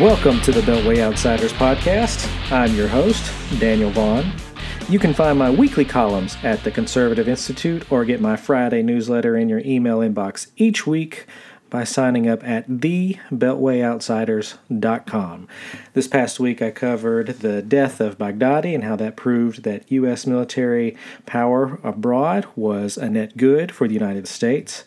Welcome to the Beltway Outsiders podcast. I'm your host, Daniel Vaughan. You can find my weekly columns at the Conservative Institute or get my Friday newsletter in your email inbox each week by signing up at thebeltwayoutsiders.com. This past week I covered the death of Baghdadi and how that proved that U.S. military power abroad was a net good for the United States.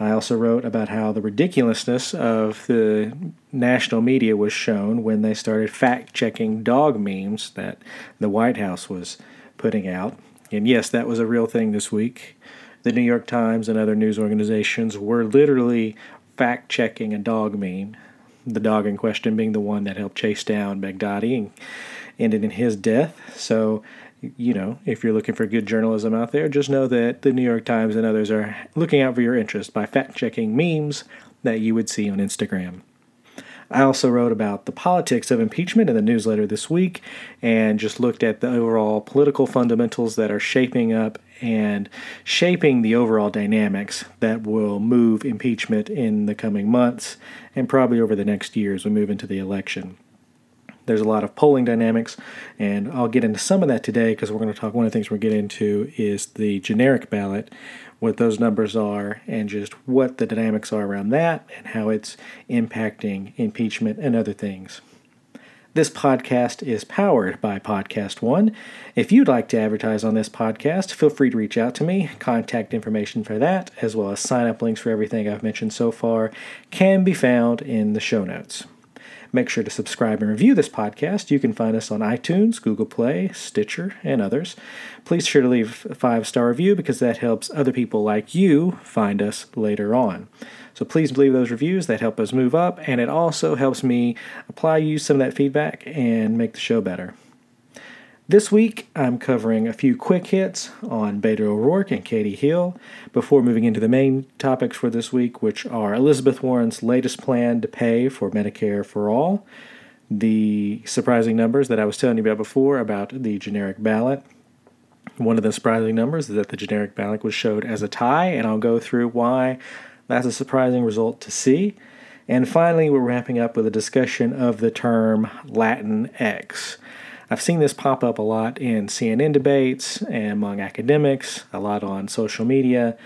I also wrote about how the ridiculousness of the national media was shown when they started fact checking dog memes that the White House was putting out. And yes, that was a real thing this week. The New York Times and other news organizations were literally fact checking a dog meme, the dog in question being the one that helped chase down Baghdadi and ended in his death. So you know, if you're looking for good journalism out there, just know that the New York Times and others are looking out for your interest by fact checking memes that you would see on Instagram. I also wrote about the politics of impeachment in the newsletter this week and just looked at the overall political fundamentals that are shaping up and shaping the overall dynamics that will move impeachment in the coming months and probably over the next year as we move into the election. There's a lot of polling dynamics, and I'll get into some of that today because we're going to talk. One of the things we're getting into is the generic ballot, what those numbers are, and just what the dynamics are around that and how it's impacting impeachment and other things. This podcast is powered by Podcast One. If you'd like to advertise on this podcast, feel free to reach out to me. Contact information for that, as well as sign up links for everything I've mentioned so far, can be found in the show notes. Make sure to subscribe and review this podcast. You can find us on iTunes, Google Play, Stitcher, and others. Please sure to leave a five star review because that helps other people like you find us later on. So please leave those reviews. That help us move up, and it also helps me apply use some of that feedback and make the show better. This week, I'm covering a few quick hits on Beto O'Rourke and Katie Hill before moving into the main topics for this week, which are Elizabeth Warren's latest plan to pay for Medicare for all, the surprising numbers that I was telling you about before about the generic ballot. One of the surprising numbers is that the generic ballot was showed as a tie, and I'll go through why that's a surprising result to see. And finally, we're wrapping up with a discussion of the term Latinx. I've seen this pop up a lot in CNN debates and among academics, a lot on social media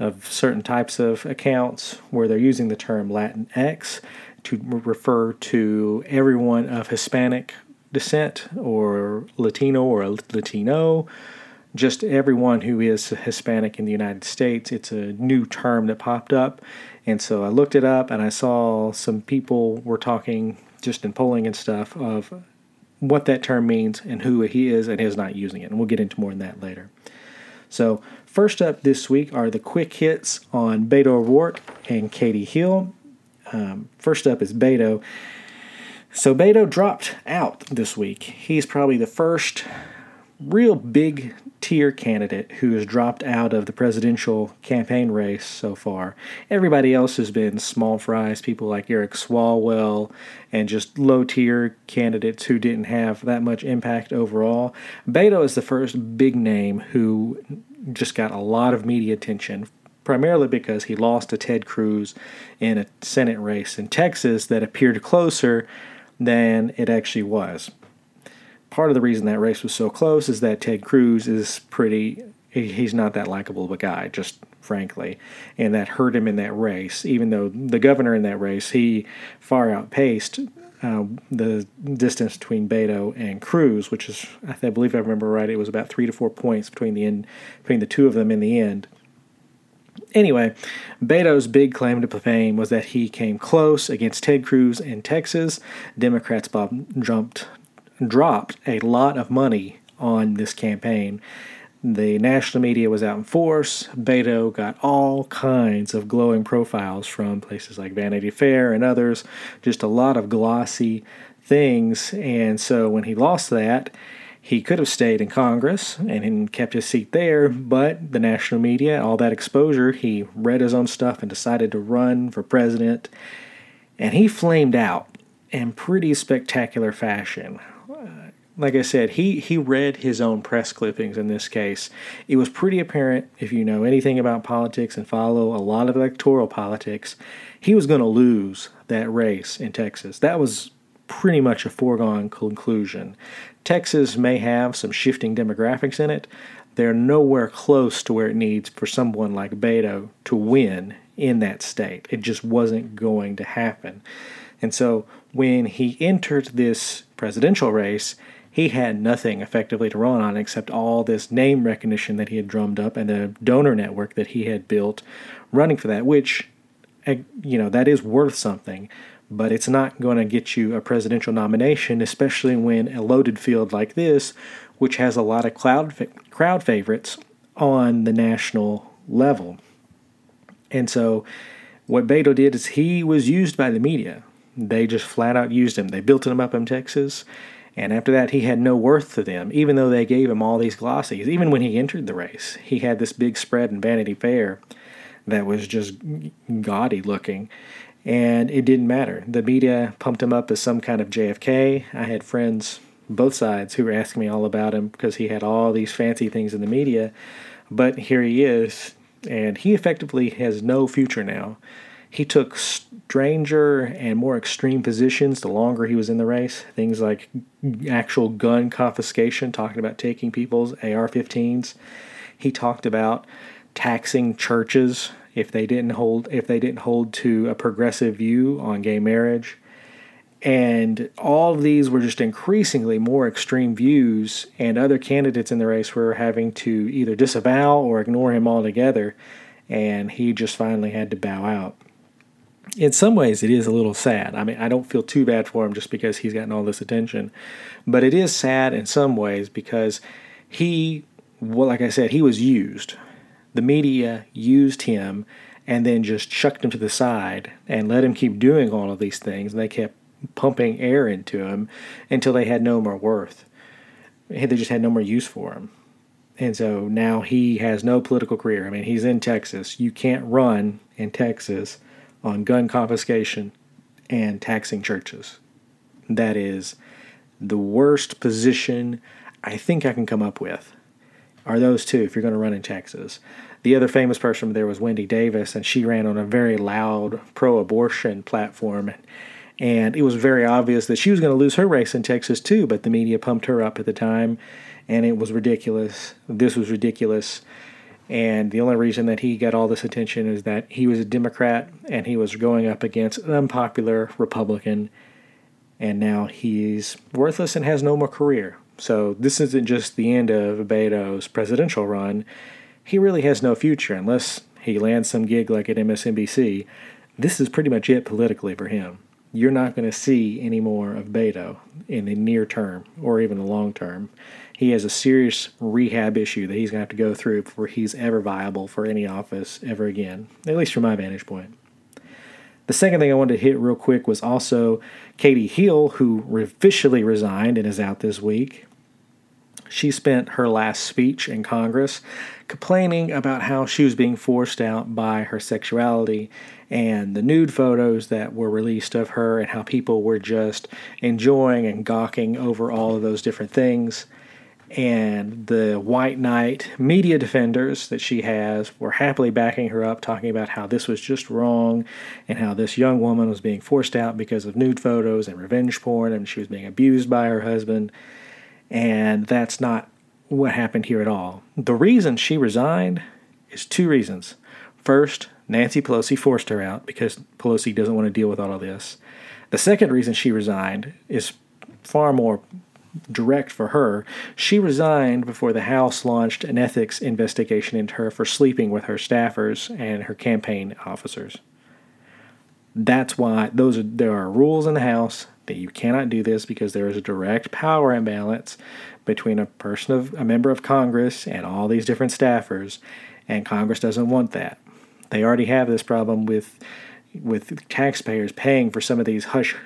of certain types of accounts where they're using the term Latinx to refer to everyone of Hispanic descent or Latino or Latino, just everyone who is Hispanic in the United States. It's a new term that popped up. And so I looked it up and I saw some people were talking just in polling and stuff of what that term means and who he is and is not using it. And we'll get into more on that later. So, first up this week are the quick hits on Beto O'Rourke and Katie Hill. Um, first up is Beto. So, Beto dropped out this week. He's probably the first real big tier candidate who has dropped out of the presidential campaign race so far. Everybody else has been small fries, people like Eric Swalwell, and just low tier candidates who didn't have that much impact overall. Beto is the first big name who just got a lot of media attention. Primarily because he lost to Ted Cruz in a Senate race in Texas that appeared closer than it actually was part of the reason that race was so close is that Ted Cruz is pretty he's not that likable of a guy, just frankly, and that hurt him in that race. Even though the governor in that race, he far outpaced uh, the distance between Beto and Cruz, which is, I believe I remember right, it was about three to four points between the end, between the two of them in the end. Anyway, Beto's big claim to fame was that he came close against Ted Cruz in Texas. Democrats Bob jumped dropped a lot of money on this campaign. The national media was out in force. Beto got all kinds of glowing profiles from places like Vanity Fair and others, just a lot of glossy things. And so when he lost that, he could have stayed in Congress and kept his seat there, but the national media, all that exposure, he read his own stuff and decided to run for president. And he flamed out in pretty spectacular fashion like I said, he he read his own press clippings in this case. It was pretty apparent if you know anything about politics and follow a lot of electoral politics, he was going to lose that race in Texas. That was pretty much a foregone conclusion. Texas may have some shifting demographics in it. They're nowhere close to where it needs for someone like Beto to win in that state. It just wasn't going to happen. And so when he entered this presidential race, he had nothing effectively to run on except all this name recognition that he had drummed up and the donor network that he had built running for that, which, eh, you know, that is worth something. But it's not going to get you a presidential nomination, especially when a loaded field like this, which has a lot of cloud, crowd favorites on the national level. And so, what Beto did is he was used by the media. They just flat out used him. They built him up in Texas. And after that, he had no worth to them, even though they gave him all these glossies. Even when he entered the race, he had this big spread in Vanity Fair that was just gaudy looking. And it didn't matter. The media pumped him up as some kind of JFK. I had friends, both sides, who were asking me all about him because he had all these fancy things in the media. But here he is, and he effectively has no future now. He took stranger and more extreme positions the longer he was in the race. Things like actual gun confiscation, talking about taking people's AR 15s. He talked about taxing churches if they didn't hold if they didn't hold to a progressive view on gay marriage. And all of these were just increasingly more extreme views, and other candidates in the race were having to either disavow or ignore him altogether, and he just finally had to bow out in some ways it is a little sad. I mean, I don't feel too bad for him just because he's gotten all this attention, but it is sad in some ways because he, well, like I said, he was used. The media used him and then just chucked him to the side and let him keep doing all of these things. And they kept pumping air into him until they had no more worth. They just had no more use for him. And so now he has no political career. I mean, he's in Texas. You can't run in Texas on gun confiscation and taxing churches. That is the worst position I think I can come up with. Are those two if you're going to run in Texas? The other famous person there was Wendy Davis, and she ran on a very loud pro abortion platform. And it was very obvious that she was going to lose her race in Texas too, but the media pumped her up at the time, and it was ridiculous. This was ridiculous. And the only reason that he got all this attention is that he was a Democrat and he was going up against an unpopular Republican. And now he's worthless and has no more career. So this isn't just the end of Beto's presidential run. He really has no future unless he lands some gig like at MSNBC. This is pretty much it politically for him. You're not going to see any more of Beto in the near term or even the long term he has a serious rehab issue that he's going to have to go through before he's ever viable for any office ever again, at least from my vantage point. The second thing I wanted to hit real quick was also Katie Hill, who officially resigned and is out this week. She spent her last speech in Congress complaining about how she was being forced out by her sexuality and the nude photos that were released of her, and how people were just enjoying and gawking over all of those different things and the white knight media defenders that she has were happily backing her up, talking about how this was just wrong and how this young woman was being forced out because of nude photos and revenge porn and she was being abused by her husband. And that's not what happened here at all. The reason she resigned is two reasons. First, Nancy Pelosi forced her out because Pelosi doesn't want to deal with all of this. The second reason she resigned is far more direct for her. She resigned before the House launched an ethics investigation into her for sleeping with her staffers and her campaign officers. That's why those are, there are rules in the House that you cannot do this because there is a direct power imbalance between a person of a member of Congress and all these different staffers, and Congress doesn't want that. They already have this problem with with taxpayers paying for some of these hush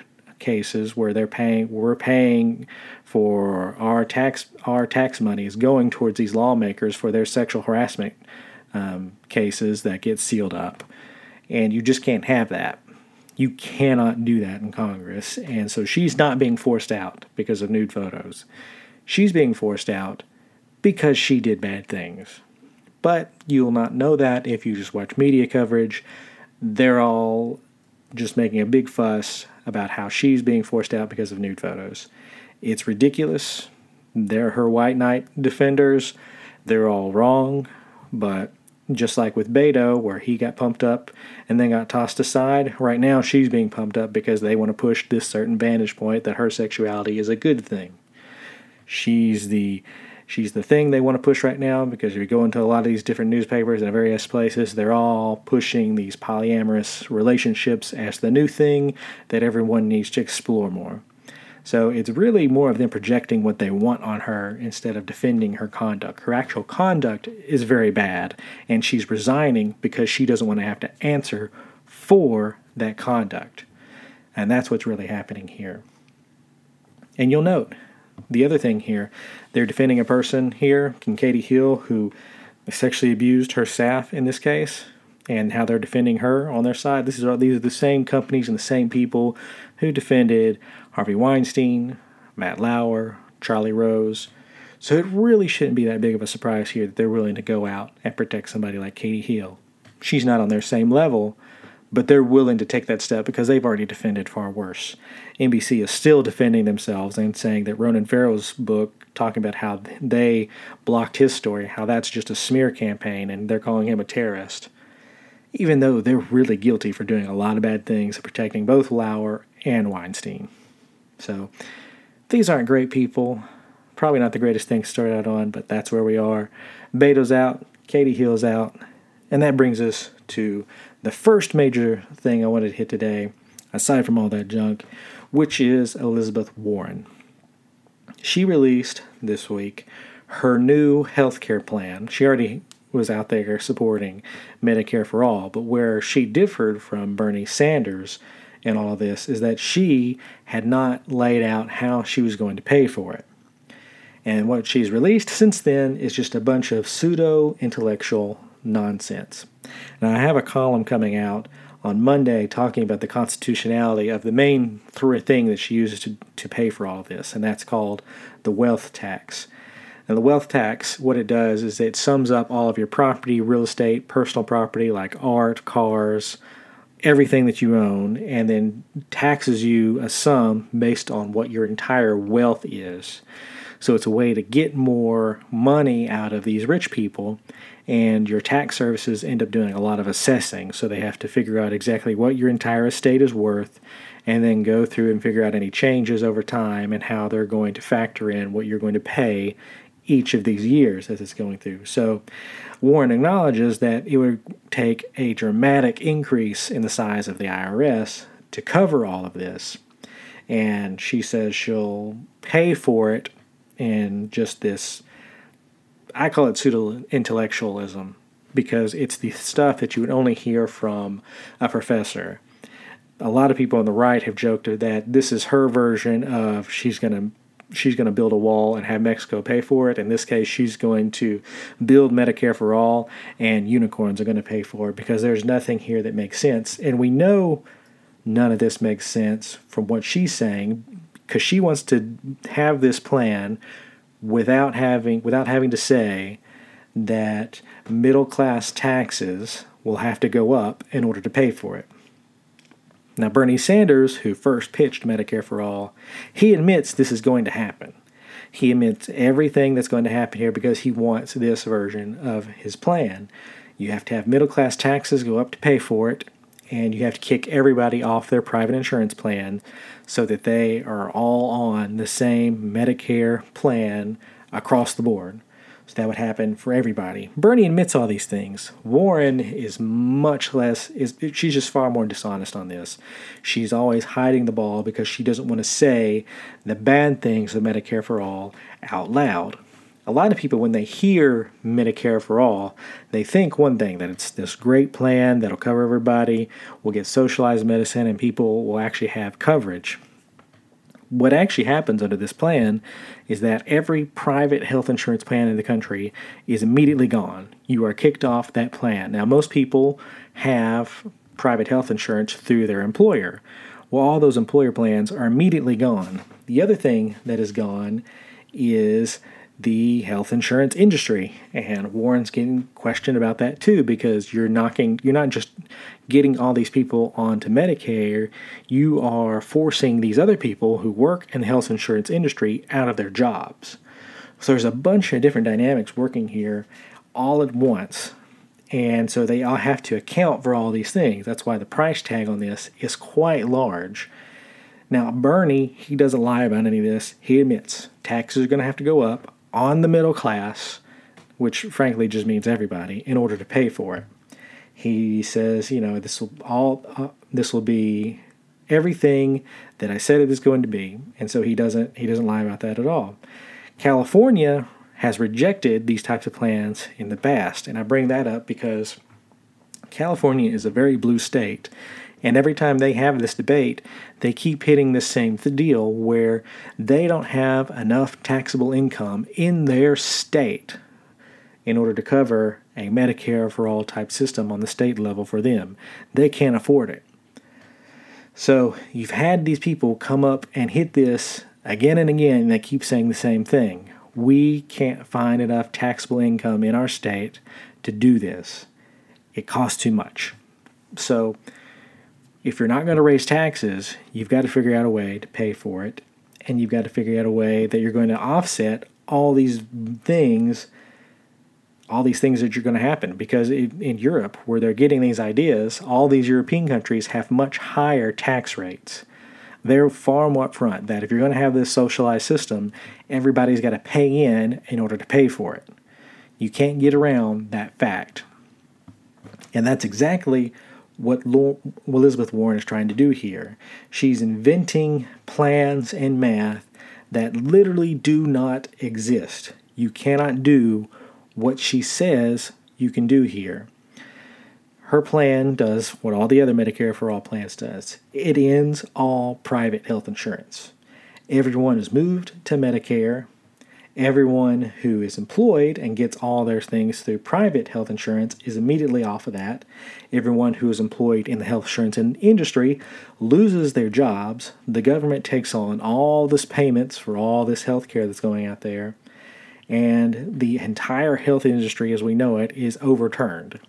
cases where they're paying we're paying for our tax our tax money is going towards these lawmakers for their sexual harassment um, cases that get sealed up. And you just can't have that. You cannot do that in congress. And so she's not being forced out because of nude photos. She's being forced out because she did bad things. But you'll not know that if you just watch media coverage. They're all just making a big fuss about how she's being forced out because of nude photos. It's ridiculous. They're her white knight defenders. They're all wrong, but just like with Beto, where he got pumped up and then got tossed aside, right now she's being pumped up because they want to push this certain vantage point that her sexuality is a good thing. She's the she's the thing they want to push right now because if you go into a lot of these different newspapers and various places, they're all pushing these polyamorous relationships as the new thing that everyone needs to explore more. So it's really more of them projecting what they want on her instead of defending her conduct. Her actual conduct is very bad, and she's resigning because she doesn't want to have to answer for that conduct. And that's what's really happening here. And you'll note the other thing here they're defending a person here, Katie Hill, who sexually abused her staff in this case, and how they're defending her on their side. This is these are the same companies and the same people who defended Harvey Weinstein, Matt Lauer, Charlie Rose. So it really shouldn't be that big of a surprise here that they're willing to go out and protect somebody like Katie Hill. She's not on their same level, but they're willing to take that step because they've already defended far worse. NBC is still defending themselves and saying that Ronan Farrow's book, talking about how they blocked his story, how that's just a smear campaign and they're calling him a terrorist. Even though they're really guilty for doing a lot of bad things, protecting both Lauer and Weinstein. So these aren't great people. Probably not the greatest thing to start out on, but that's where we are. Beto's out, Katie Hill's out, and that brings us to the first major thing I wanted to hit today, aside from all that junk, which is Elizabeth Warren. She released this week her new health care plan. She already was out there supporting Medicare for all, but where she differed from Bernie Sanders in all of this is that she had not laid out how she was going to pay for it. And what she's released since then is just a bunch of pseudo intellectual nonsense. Now, I have a column coming out on Monday talking about the constitutionality of the main thing that she uses to, to pay for all of this, and that's called the wealth tax. And the wealth tax, what it does is it sums up all of your property, real estate, personal property like art, cars, everything that you own and then taxes you a sum based on what your entire wealth is. So it's a way to get more money out of these rich people, and your tax services end up doing a lot of assessing. So they have to figure out exactly what your entire estate is worth and then go through and figure out any changes over time and how they're going to factor in what you're going to pay each of these years as it's going through. So Warren acknowledges that it would take a dramatic increase in the size of the IRS to cover all of this. And she says she'll pay for it in just this, I call it pseudo intellectualism, because it's the stuff that you would only hear from a professor. A lot of people on the right have joked that this is her version of she's going to she's going to build a wall and have Mexico pay for it. In this case, she's going to build Medicare for all, and unicorns are going to pay for it because there's nothing here that makes sense. And we know none of this makes sense from what she's saying because she wants to have this plan without having without having to say that middle class taxes will have to go up in order to pay for it. Now, Bernie Sanders, who first pitched Medicare for All, he admits this is going to happen. He admits everything that's going to happen here because he wants this version of his plan. You have to have middle class taxes go up to pay for it, and you have to kick everybody off their private insurance plan so that they are all on the same Medicare plan across the board. So that would happen for everybody. Bernie admits all these things. Warren is much less is she's just far more dishonest on this. She's always hiding the ball because she doesn't want to say the bad things of Medicare for all out loud. A lot of people when they hear Medicare for all, they think one thing that it's this great plan that'll cover everybody, we'll get socialized medicine and people will actually have coverage what actually happens under this plan is that every private health insurance plan in the country is immediately gone. You are kicked off that plan. Now, most people have private health insurance through their employer. Well, all those employer plans are immediately gone. The other thing that is gone is the health insurance industry. And Warren's getting questioned about that too because you're knocking, you're not just getting all these people onto Medicare, you are forcing these other people who work in the health insurance industry out of their jobs. So there's a bunch of different dynamics working here all at once. And so they all have to account for all these things. That's why the price tag on this is quite large. Now, Bernie, he doesn't lie about any of this. He admits taxes are going to have to go up on the middle class, which frankly just means everybody, in order to pay for it. He says, you know, this will all uh, this will be everything that I said it is going to be, and so he doesn't he doesn't lie about that at all. California has rejected these types of plans in the past, and I bring that up because California is a very blue state, and every time they have this debate, they keep hitting the same deal where they don't have enough taxable income in their state in order to cover a Medicare for all type system on the state level for them. They can't afford it. So you've had these people come up and hit this again and again, and they keep saying the same thing. We can't find enough taxable income in our state to do this. It costs too much. So if you're not going to raise taxes, you've got to figure out a way to pay for it. And you've got to figure out a way that you're going to offset all these things, all these things that are going to happen. Because in Europe, where they're getting these ideas, all these European countries have much higher tax rates. They're far more upfront that if you're going to have this socialized system, everybody's got to pay in in order to pay for it. You can't get around that fact. And that's exactly what Elizabeth Warren is trying to do here. She's inventing plans and math that literally do not exist. You cannot do what she says you can do here. Her plan does what all the other Medicare for All plans does. It ends all private health insurance. Everyone is moved to Medicare Everyone who is employed and gets all their things through private health insurance is immediately off of that. Everyone who is employed in the health insurance industry loses their jobs. The government takes on all this payments for all this health care that's going out there. And the entire health industry as we know it is overturned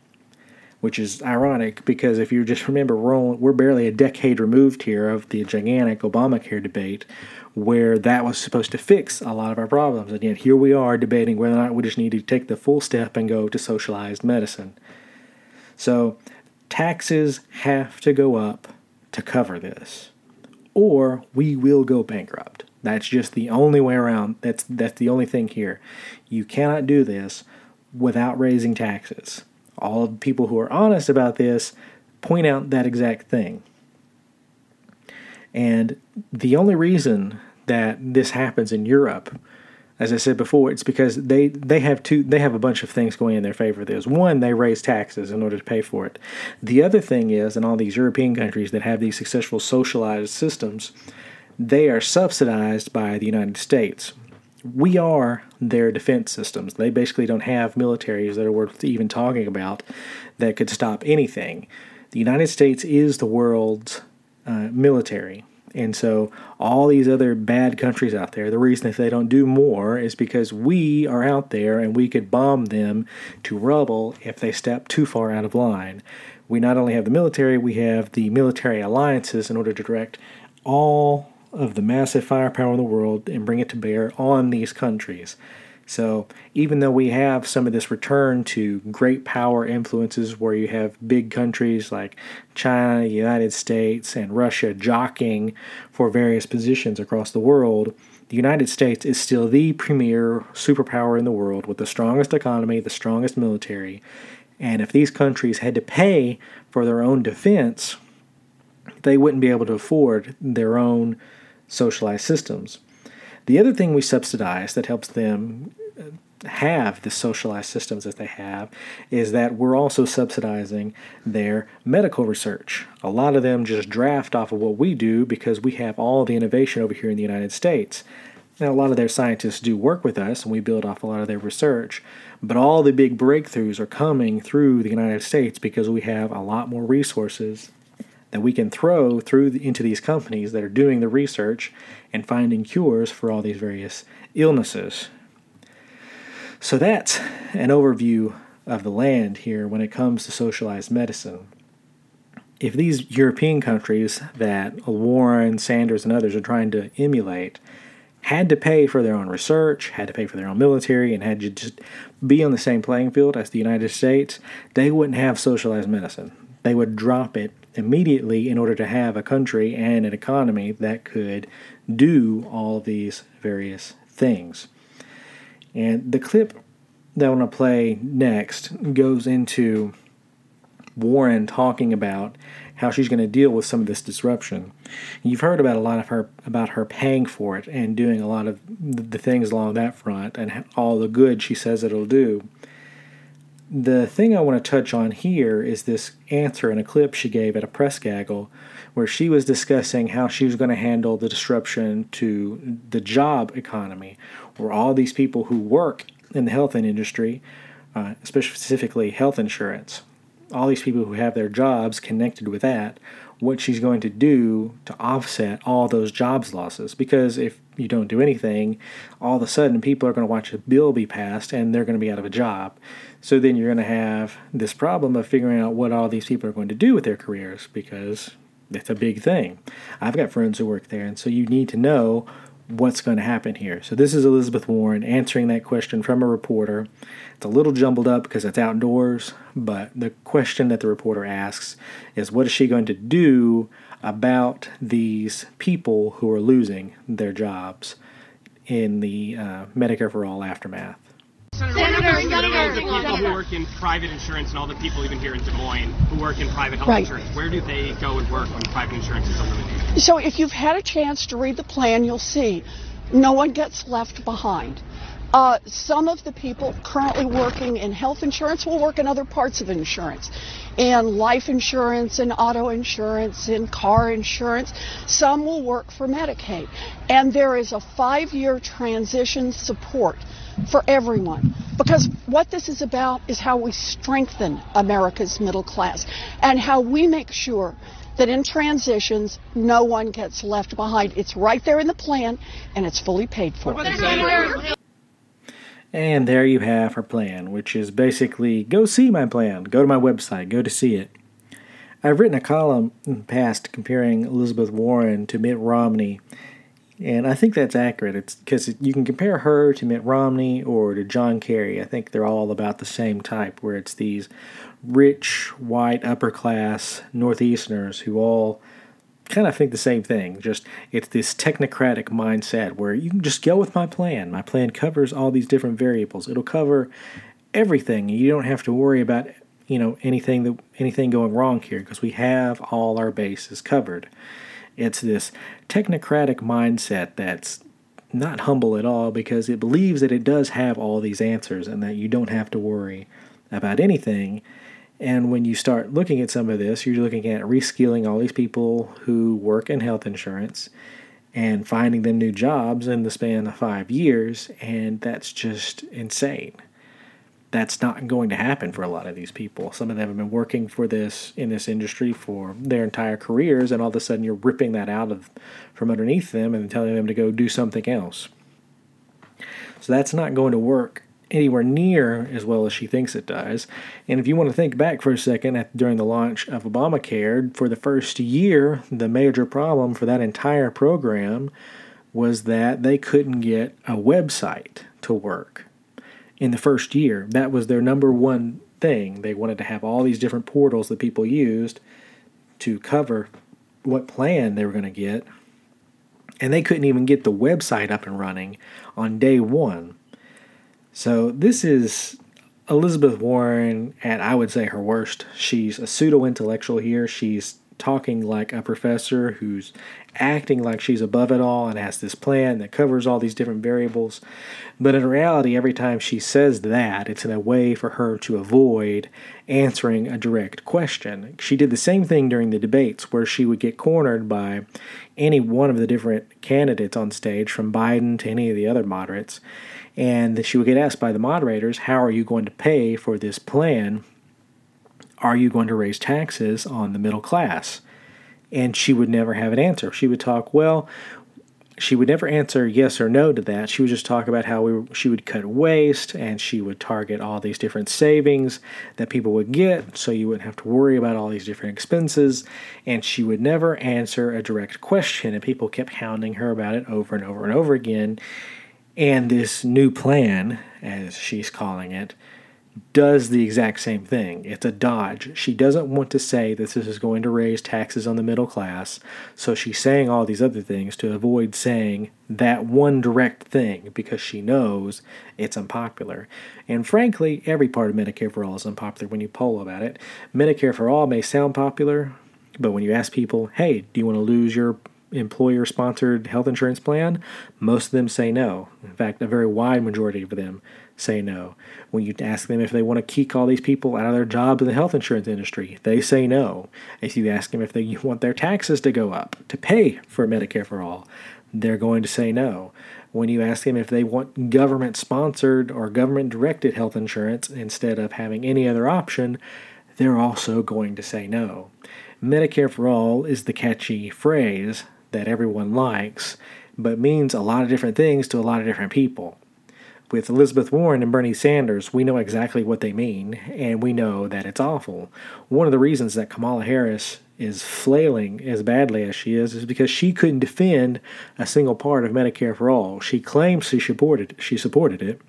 which is ironic because if you just remember, we're, only, we're barely a decade removed here of the gigantic Obamacare debate, where that was supposed to fix a lot of our problems. And yet here we are debating whether or not we just need to take the full step and go to socialized medicine. So taxes have to go up to cover this, or we will go bankrupt. That's just the only way around. That's that's the only thing here. You cannot do this without raising taxes all the people who are honest about this point out that exact thing. And the only reason that this happens in Europe, as I said before, it's because they, they have two they have a bunch of things going in their favor. There's one, they raise taxes in order to pay for it. The other thing is, in all these European countries that have these successful socialized systems, they are subsidized by the United States we are their defense systems. They basically don't have militaries that are worth even talking about that could stop anything. The United States is the world's uh, military. And so, all these other bad countries out there, the reason if they don't do more is because we are out there and we could bomb them to rubble if they step too far out of line. We not only have the military, we have the military alliances in order to direct all of the massive firepower in the world and bring it to bear on these countries. So, even though we have some of this return to great power influences where you have big countries like China, the United States, and Russia jockeying for various positions across the world, the United States is still the premier superpower in the world with the strongest economy, the strongest military. And if these countries had to pay for their own defense, they wouldn't be able to afford their own socialized systems. The other thing we subsidize that helps them uh, have the socialized systems that they have is that we're also subsidizing their medical research. A lot of them just draft off of what we do because we have all the innovation over here in the United States. Now, a lot of their scientists do work with us and we build off a lot of their research, but all the big breakthroughs are coming through the United States because we have a lot more resources that we can throw through the, into these companies that are doing the research and finding cures for all these various illnesses. So that's an overview of the land here when it comes to socialized medicine. If these European countries that Warren, Sanders, and others are trying to emulate had to pay for their own research, had to pay for their own military, and had to just be on the same playing field as the United States, they wouldn't have socialized medicine. They would drop it immediately in order to have a country and an economy that could do all these various things. And the clip that I want to play next goes into Warren talking about how she's going to deal with some of this disruption. You've heard about a lot of her about her paying for it and doing a lot of the things along that front and all the good she says it'll do. The thing I want to touch on here is this answer in a clip she gave at a press gaggle where she was discussing how she was going to handle the disruption to the job economy, where all these people who work in the health industry, uh, specifically health insurance, all these people who have their jobs connected with that, what she's going to do to offset all those jobs losses. Because if you don't do anything, all of a sudden people are going to watch a bill be passed and they're going to be out of a job. So then you're going to have this problem of figuring out what all these people are going to do with their careers because it's a big thing. I've got friends who work there, and so you need to know what's going to happen here. So this is Elizabeth Warren answering that question from a reporter. It's a little jumbled up because it's outdoors, but the question that the reporter asks is what is she going to do about these people who are losing their jobs in the uh, Medicare for All aftermath? Senator, Senator, Senator, the people who work in private insurance and all the people even here in Des Moines who work in private health right. insurance, where do they go and work when private insurance is eliminated? So if you've had a chance to read the plan, you'll see no one gets left behind. Uh, some of the people currently working in health insurance will work in other parts of insurance, in life insurance, and auto insurance, in car insurance. Some will work for Medicaid. And there is a five year transition support for everyone. Because what this is about is how we strengthen America's middle class and how we make sure that in transitions, no one gets left behind. It's right there in the plan and it's fully paid for. And there you have her plan, which is basically go see my plan, go to my website, go to see it. I've written a column in the past comparing Elizabeth Warren to Mitt Romney and I think that's accurate. It's because you can compare her to Mitt Romney or to John Kerry. I think they're all about the same type, where it's these rich, white, upper class Northeasterners who all kind of think the same thing. Just it's this technocratic mindset where you can just go with my plan. My plan covers all these different variables. It'll cover everything. You don't have to worry about you know anything that anything going wrong here because we have all our bases covered. It's this technocratic mindset that's not humble at all because it believes that it does have all these answers and that you don't have to worry about anything. And when you start looking at some of this, you're looking at reskilling all these people who work in health insurance and finding them new jobs in the span of five years, and that's just insane that's not going to happen for a lot of these people. Some of them have been working for this in this industry for their entire careers, and all of a sudden you're ripping that out of from underneath them and telling them to go do something else. So that's not going to work anywhere near as well as she thinks it does. And if you want to think back for a second, at, during the launch of Obamacare, for the first year, the major problem for that entire program was that they couldn't get a website to work in the first year. That was their number one thing. They wanted to have all these different portals that people used to cover what plan they were going to get. And they couldn't even get the website up and running on day one. So this is Elizabeth Warren at, I would say, her worst. She's a pseudo intellectual here. She's talking like a professor who's acting like she's above it all and has this plan that covers all these different variables. But in reality, every time she says that, it's in a way for her to avoid answering a direct question. She did the same thing during the debates, where she would get cornered by any one of the different candidates on stage, from Biden to any of the other moderates. And she would get asked by the moderators, How are you going to pay for this plan? Are you going to raise taxes on the middle class? And she would never have an answer. She would talk, Well, she would never answer yes or no to that. She would just talk about how we, she would cut waste and she would target all these different savings that people would get so you wouldn't have to worry about all these different expenses. And she would never answer a direct question. And people kept hounding her about it over and over and over again. And this new plan, as she's calling it, does the exact same thing. It's a dodge. She doesn't want to say that this is going to raise taxes on the middle class, so she's saying all these other things to avoid saying that one direct thing because she knows it's unpopular. And frankly, every part of Medicare for All is unpopular when you poll about it. Medicare for All may sound popular, but when you ask people, hey, do you want to lose your employer sponsored health insurance plan? Most of them say no. In fact, a very wide majority of them say no. When you ask them if they want to kick all these people out of their jobs in the health insurance industry, they say no. If you ask them if they want their taxes to go up to pay for Medicare for all, they're going to say no. When you ask them if they want government sponsored or government directed health insurance instead of having any other option, they're also going to say no. Medicare for all is the catchy phrase that everyone likes, but means a lot of different things to a lot of different people with Elizabeth Warren and Bernie Sanders, we know exactly what they mean, and we know that it's awful. One of the reasons that Kamala Harris is flailing as badly as she is is because she couldn't defend a single part of Medicare for all. She claims she supported she supported it,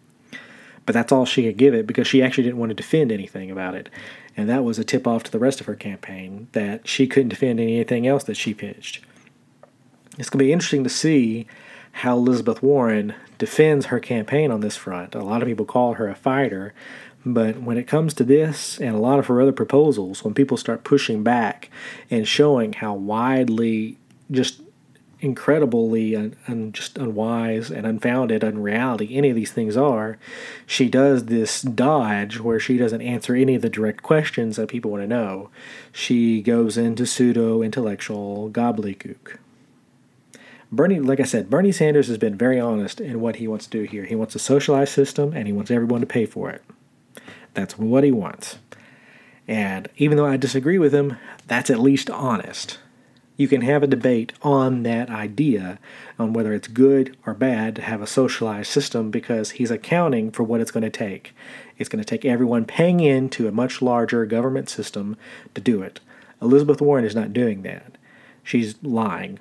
but that's all she could give it because she actually didn't want to defend anything about it. And that was a tip off to the rest of her campaign that she couldn't defend anything else that she pitched. It's going to be interesting to see how Elizabeth Warren defends her campaign on this front. A lot of people call her a fighter, but when it comes to this and a lot of her other proposals, when people start pushing back and showing how widely just incredibly un, un, just unwise and unfounded unreality any of these things are, she does this dodge where she doesn't answer any of the direct questions that people want to know. She goes into pseudo intellectual gobbledygook. Bernie, like I said, Bernie Sanders has been very honest in what he wants to do here. He wants a socialized system and he wants everyone to pay for it. That's what he wants. And even though I disagree with him, that's at least honest. You can have a debate on that idea, on whether it's good or bad to have a socialized system because he's accounting for what it's going to take. It's going to take everyone paying into a much larger government system to do it. Elizabeth Warren is not doing that. She's lying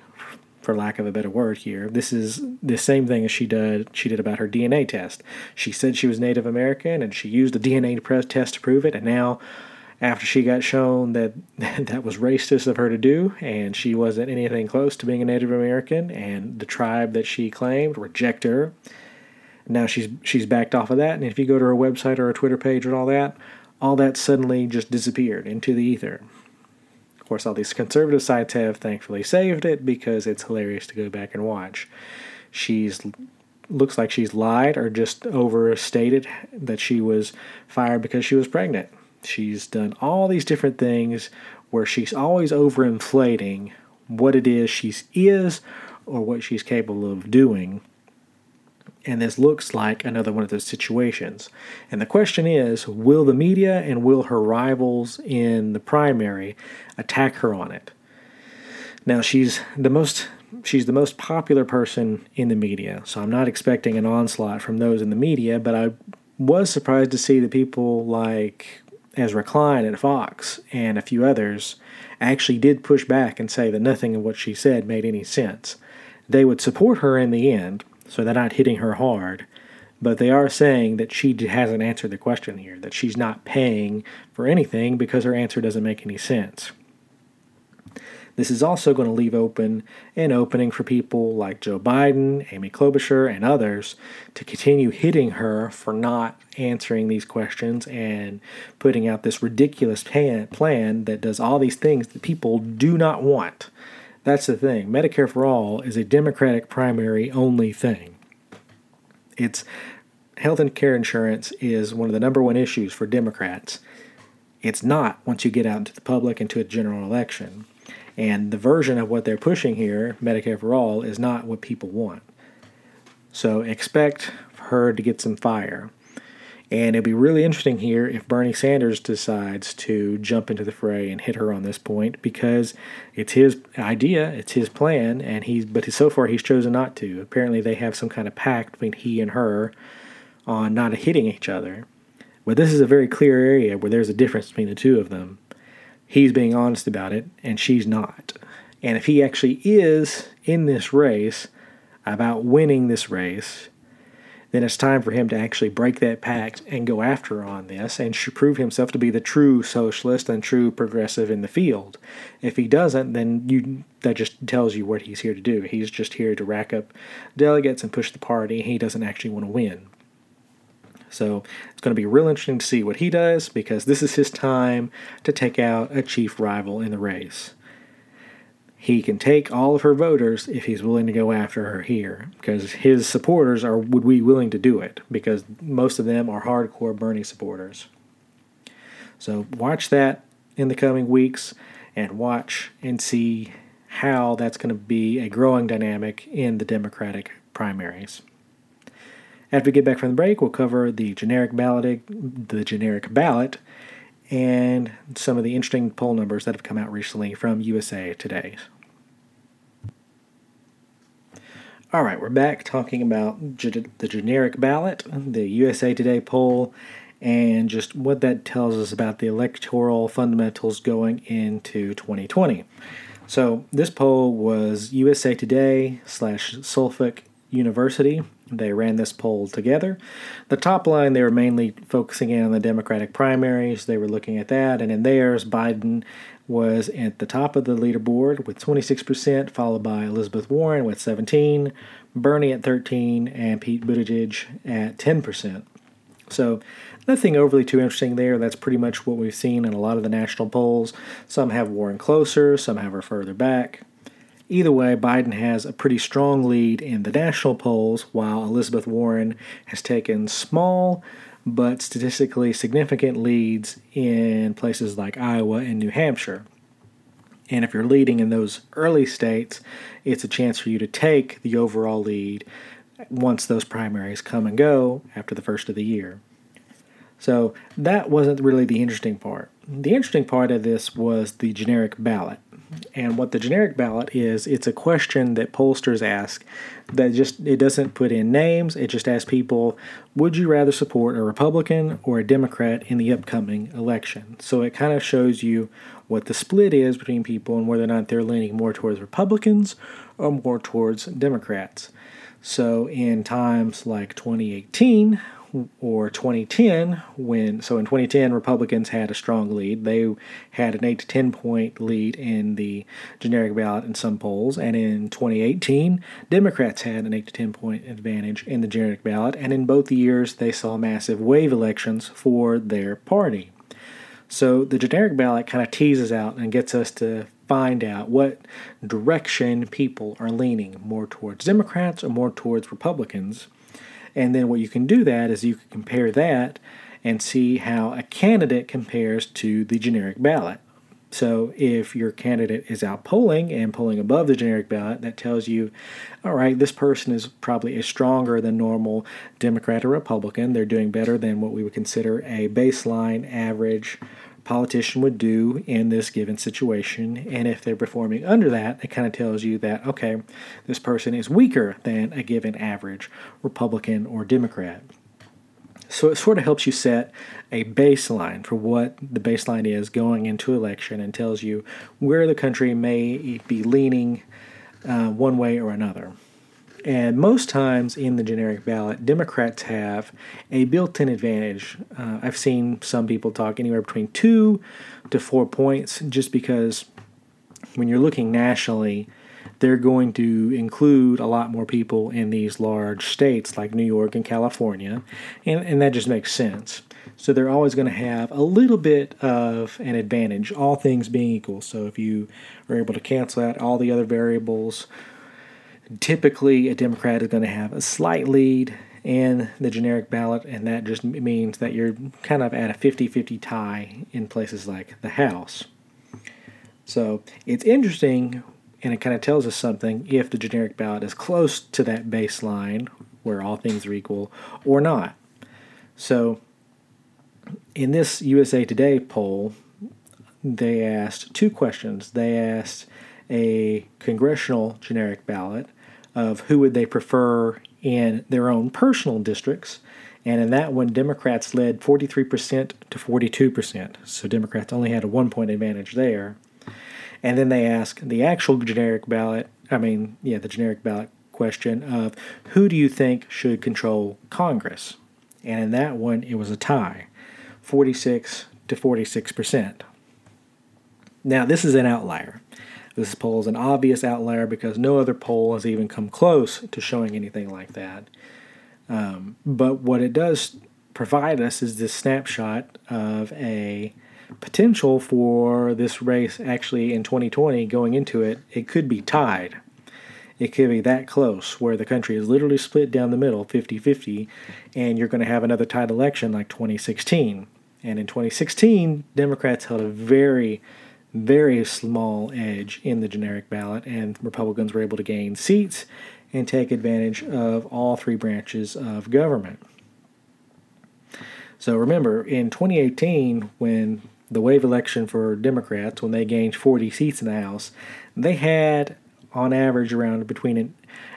for lack of a better word here. This is the same thing as she did she did about her DNA test. She said she was Native American and she used a DNA test to prove it and now after she got shown that that was racist of her to do and she wasn't anything close to being a Native American and the tribe that she claimed rejected her. Now she's she's backed off of that and if you go to her website or her Twitter page and all that, all that suddenly just disappeared into the ether. Of course, all these conservative sites have thankfully saved it because it's hilarious to go back and watch. She's looks like she's lied or just overstated that she was fired because she was pregnant. She's done all these different things where she's always overinflating what it is she is or what she's capable of doing and this looks like another one of those situations. And the question is will the media and will her rivals in the primary attack her on it? Now she's the most she's the most popular person in the media, so I'm not expecting an onslaught from those in the media, but I was surprised to see that people like Ezra Klein at Vox and a few others actually did push back and say that nothing of what she said made any sense. They would support her in the end, so they're not hitting her hard. But they are saying that she hasn't answered the question here, that she's not paying for anything because her answer doesn't make any sense. This is also going to leave open an opening for people like Joe Biden, Amy Klobuchar, and others to continue hitting her for not answering these questions and putting out this ridiculous plan that does all these things that people do not want. That's the thing. Medicare for All is a Democratic primary only thing. It's health and care insurance is one of the number one issues for Democrats. It's not once you get out into the public into a general election. And the version of what they're pushing here, Medicare for All, is not what people want. So expect her to get some fire. And it'll be really interesting here if Bernie Sanders decides to jump into the fray and hit her on this point because it's his idea, it's his plan, and he's but so far he's chosen not to. Apparently, they have some kind of pact between he and her on not hitting each other. But this is a very clear area where there's a difference between the two of them. He's being honest about it, and she's not. And if he actually is in this race about winning this race, then it's time for him to actually break that pact and go after on this and prove himself to be the true socialist and true progressive in the field. If he doesn't, then you that just tells you what he's here to do. He's just here to rack up delegates and push the party. He doesn't actually want to win. So it's going to be real interesting to see what he does because this is his time to take out a chief rival in the race he can take all of her voters if he's willing to go after her here because his supporters are would be willing to do it because most of them are hardcore Bernie supporters. So watch that in the coming weeks and watch and see how that's going to be a growing dynamic in the Democratic primaries. After we get back from the break, we'll cover the generic ballot, the generic ballot, and some of the interesting poll numbers that have come out recently from USA Today. All right, we're back talking about ge- the generic ballot, the USA Today poll, and just what that tells us about the electoral fundamentals going into 2020. So this poll was USA Today slash Suffolk University. They ran this poll together. The top line, they were mainly focusing in on the Democratic primaries. They were looking at that, and in theirs, Biden was at the top of the leaderboard with 26%, followed by Elizabeth Warren with 17, Bernie at 13, and Pete Buttigieg at 10%. So nothing overly too interesting there. That's pretty much what we've seen in a lot of the national polls. Some have Warren closer, some have her further back. Either way, Biden has a pretty strong lead in the national polls, while Elizabeth Warren has taken small but statistically significant leads in places like Iowa and New Hampshire. And if you're leading in those early states, it's a chance for you to take the overall lead once those primaries come and go after the first of the year. So that wasn't really the interesting part. The interesting part of this was the generic ballot. And what the generic ballot is, it's a question that pollsters ask that just it doesn't put in names, it just asks people, would you rather support a Republican or a Democrat in the upcoming election? So it kind of shows you what the split is between people and whether or not they're leaning more towards Republicans or more towards Democrats. So in times like 2018, or 2010 when so in 2010 Republicans had a strong lead. They had an 8 to 10 point lead in the generic ballot in some polls and in 2018 Democrats had an 8 to 10 point advantage in the generic ballot and in both years they saw massive wave elections for their party. So the generic ballot kind of teases out and gets us to find out what direction people are leaning more towards Democrats or more towards Republicans and then what you can do that is you can compare that and see how a candidate compares to the generic ballot. So if your candidate is out polling and polling above the generic ballot, that tells you, all right, this person is probably a stronger than normal Democrat or Republican. They're doing better than what we would consider a baseline average politician would do in this given situation. And if they're performing under that, it kind of tells you that, okay, this person is weaker than a given average Republican or Democrat. So it sort of helps you set a baseline for what the baseline is going into election and tells you where the country may be leaning uh, one way or another. And most times in the generic ballot, Democrats have a built in advantage. Uh, I've seen some people talk anywhere between two to four points just because when you're looking nationally, they're going to include a lot more people in these large states like New York and California, and, and that just makes sense. So they're always going to have a little bit of an advantage, all things being equal. So if you are able to cancel out all the other variables, Typically, a Democrat is going to have a slight lead in the generic ballot, and that just means that you're kind of at a 50 50 tie in places like the House. So it's interesting, and it kind of tells us something if the generic ballot is close to that baseline where all things are equal or not. So in this USA Today poll, they asked two questions. They asked a congressional generic ballot of who would they prefer in their own personal districts. And in that one, Democrats led 43% to 42%. So Democrats only had a one point advantage there. And then they asked the actual generic ballot, I mean, yeah, the generic ballot question of who do you think should control Congress? And in that one, it was a tie 46 to 46%. Now, this is an outlier. This poll is an obvious outlier because no other poll has even come close to showing anything like that. Um, but what it does provide us is this snapshot of a potential for this race actually in 2020 going into it, it could be tied. It could be that close where the country is literally split down the middle 50 50, and you're going to have another tied election like 2016. And in 2016, Democrats held a very very small edge in the generic ballot, and Republicans were able to gain seats and take advantage of all three branches of government. So remember, in 2018, when the wave election for Democrats, when they gained 40 seats in the House, they had on average around between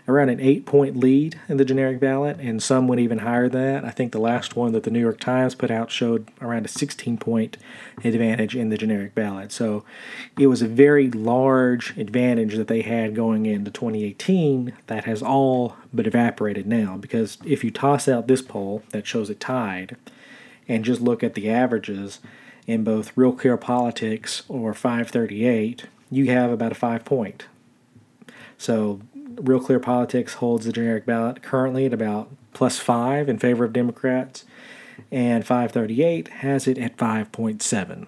around an eight point lead in the generic ballot, and some went even higher than that. I think the last one that the New York Times put out showed around a 16 point advantage in the generic ballot. So it was a very large advantage that they had going into 2018 that has all but evaporated now. Because if you toss out this poll that shows it tied and just look at the averages in both Real Clear Politics or 538, you have about a five point. So Real Clear Politics holds the generic ballot currently at about plus five in favor of Democrats, and 538 has it at 5.7.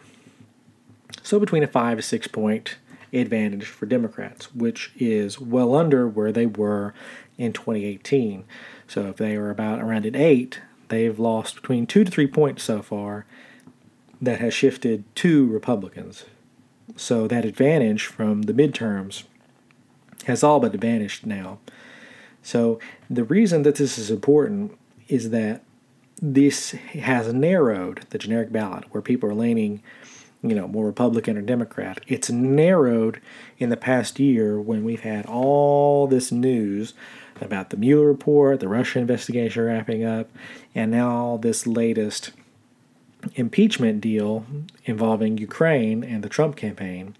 So between a five to six point advantage for Democrats, which is well under where they were in 2018. So if they were about around an eight, they've lost between two to three points so far. That has shifted to Republicans. So that advantage from the midterms has all but vanished now. So the reason that this is important is that this has narrowed the generic ballot where people are leaning, you know, more Republican or Democrat. It's narrowed in the past year when we've had all this news about the Mueller report, the Russia investigation wrapping up, and now this latest impeachment deal involving Ukraine and the Trump campaign.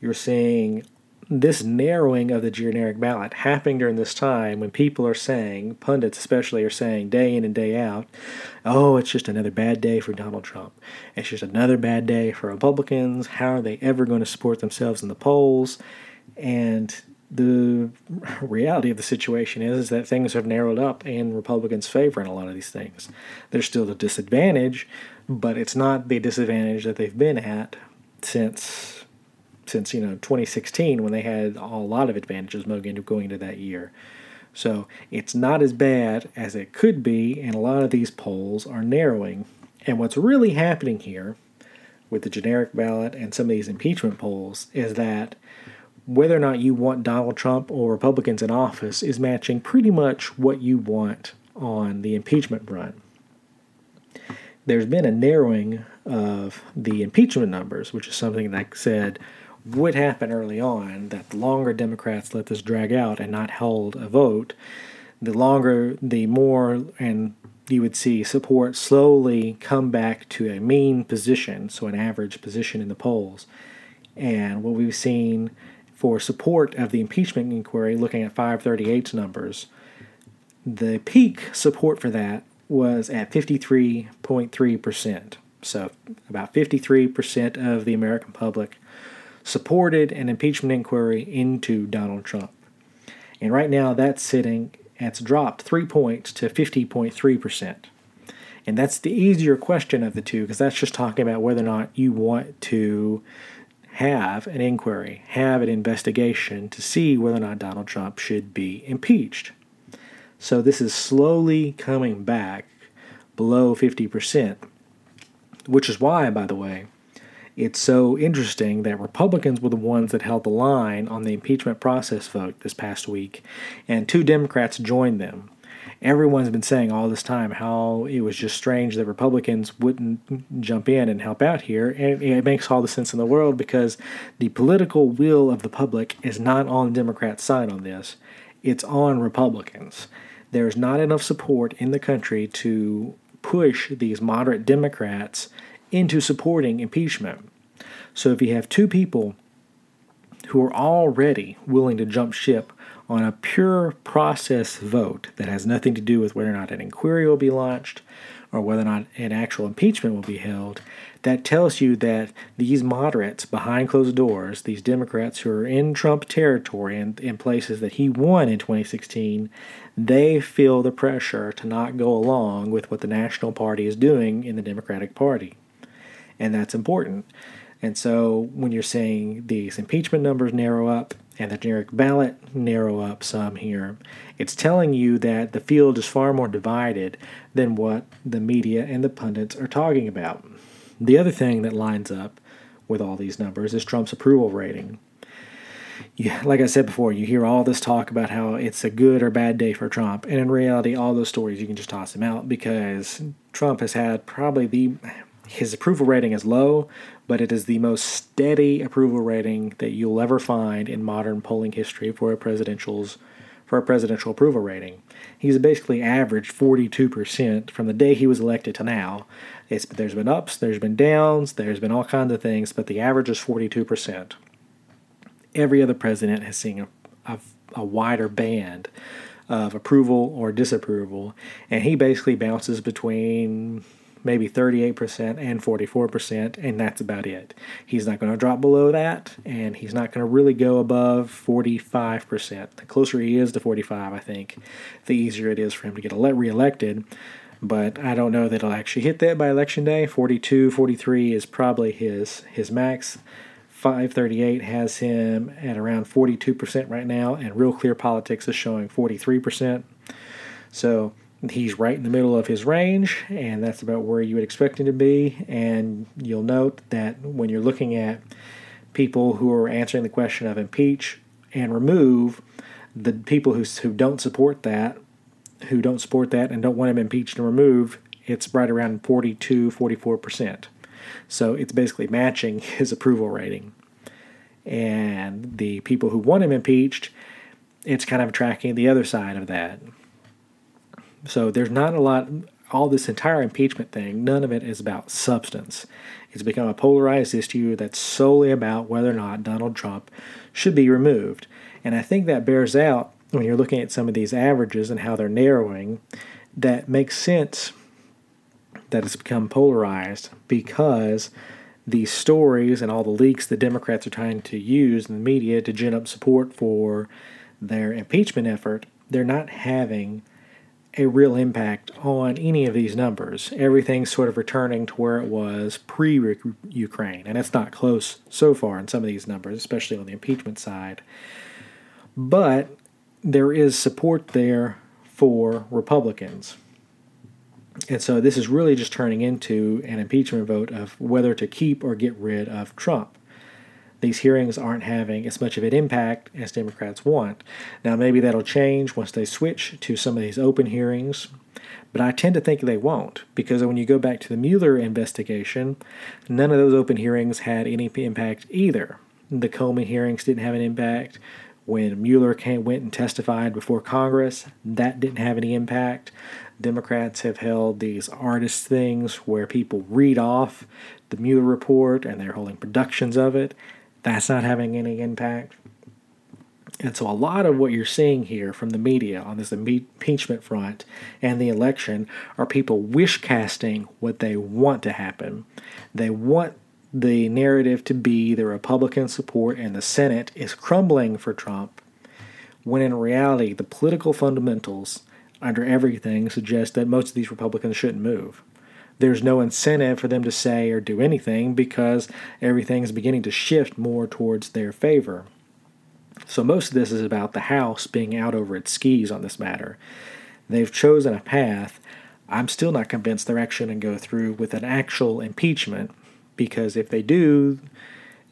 You're seeing this narrowing of the generic ballot happening during this time when people are saying, pundits especially, are saying day in and day out, oh, it's just another bad day for Donald Trump. It's just another bad day for Republicans. How are they ever going to support themselves in the polls? And the reality of the situation is, is that things have narrowed up in Republicans' favor in a lot of these things. There's still a disadvantage, but it's not the disadvantage that they've been at since since you know 2016 when they had a lot of advantages going into that year. So it's not as bad as it could be, and a lot of these polls are narrowing. And what's really happening here with the generic ballot and some of these impeachment polls is that whether or not you want Donald Trump or Republicans in office is matching pretty much what you want on the impeachment run. There's been a narrowing of the impeachment numbers, which is something that said would happen early on that the longer Democrats let this drag out and not hold a vote, the longer, the more, and you would see support slowly come back to a mean position, so an average position in the polls. And what we've seen for support of the impeachment inquiry, looking at 538's numbers, the peak support for that was at 53.3%. So about 53% of the American public supported an impeachment inquiry into Donald Trump. And right now that's sitting, it's dropped three points to 50.3%. And that's the easier question of the two because that's just talking about whether or not you want to have an inquiry, have an investigation to see whether or not Donald Trump should be impeached. So this is slowly coming back below 50%, which is why, by the way, it's so interesting that Republicans were the ones that held the line on the impeachment process vote this past week, and two Democrats joined them. everyone's been saying all this time how it was just strange that Republicans wouldn't jump in and help out here. And it makes all the sense in the world because the political will of the public is not on the Democrats' side on this, it's on Republicans. There's not enough support in the country to push these moderate Democrats into supporting impeachment. So if you have two people who are already willing to jump ship on a pure process vote that has nothing to do with whether or not an inquiry will be launched or whether or not an actual impeachment will be held, that tells you that these moderates behind closed doors, these Democrats who are in Trump territory and in places that he won in 2016, they feel the pressure to not go along with what the National Party is doing in the Democratic Party. And that's important. And so when you're saying these impeachment numbers narrow up, and the generic ballot narrow up some here. It's telling you that the field is far more divided than what the media and the pundits are talking about. The other thing that lines up with all these numbers is Trump's approval rating. Like I said before, you hear all this talk about how it's a good or bad day for Trump, and in reality, all those stories you can just toss them out because Trump has had probably the his approval rating is low, but it is the most steady approval rating that you'll ever find in modern polling history for a presidential's for a presidential approval rating. He's basically averaged 42% from the day he was elected to now. It's, there's been ups, there's been downs, there's been all kinds of things, but the average is 42%. Every other president has seen a, a, a wider band of approval or disapproval, and he basically bounces between maybe 38% and 44%, and that's about it. He's not going to drop below that, and he's not going to really go above 45%. The closer he is to 45, I think, the easier it is for him to get reelected. But I don't know that he'll actually hit that by election day. 42, 43 is probably his his max. 538 has him at around 42% right now, and Real Clear Politics is showing 43%. So He's right in the middle of his range, and that's about where you would expect him to be. And you'll note that when you're looking at people who are answering the question of impeach and remove, the people who, who don't support that, who don't support that and don't want him impeached and removed, it's right around 42, 44%. So it's basically matching his approval rating. And the people who want him impeached, it's kind of tracking the other side of that. So there's not a lot, all this entire impeachment thing, none of it is about substance. It's become a polarized issue that's solely about whether or not Donald Trump should be removed. And I think that bears out when you're looking at some of these averages and how they're narrowing, that makes sense that it's become polarized because these stories and all the leaks the Democrats are trying to use in the media to gin up support for their impeachment effort, they're not having a real impact on any of these numbers. Everything's sort of returning to where it was pre Ukraine, and it's not close so far in some of these numbers, especially on the impeachment side. But there is support there for Republicans. And so this is really just turning into an impeachment vote of whether to keep or get rid of Trump these hearings aren't having as much of an impact as Democrats want. Now, maybe that'll change once they switch to some of these open hearings, but I tend to think they won't because when you go back to the Mueller investigation, none of those open hearings had any impact either. The Comey hearings didn't have an impact. When Mueller came, went and testified before Congress, that didn't have any impact. Democrats have held these artist things where people read off the Mueller report and they're holding productions of it, that's not having any impact. And so, a lot of what you're seeing here from the media on this impeachment front and the election are people wish casting what they want to happen. They want the narrative to be the Republican support and the Senate is crumbling for Trump, when in reality, the political fundamentals under everything suggest that most of these Republicans shouldn't move there's no incentive for them to say or do anything because everything is beginning to shift more towards their favor. So, most of this is about the House being out over its skis on this matter. They've chosen a path. I'm still not convinced they're actually going to go through with an actual impeachment because if they do,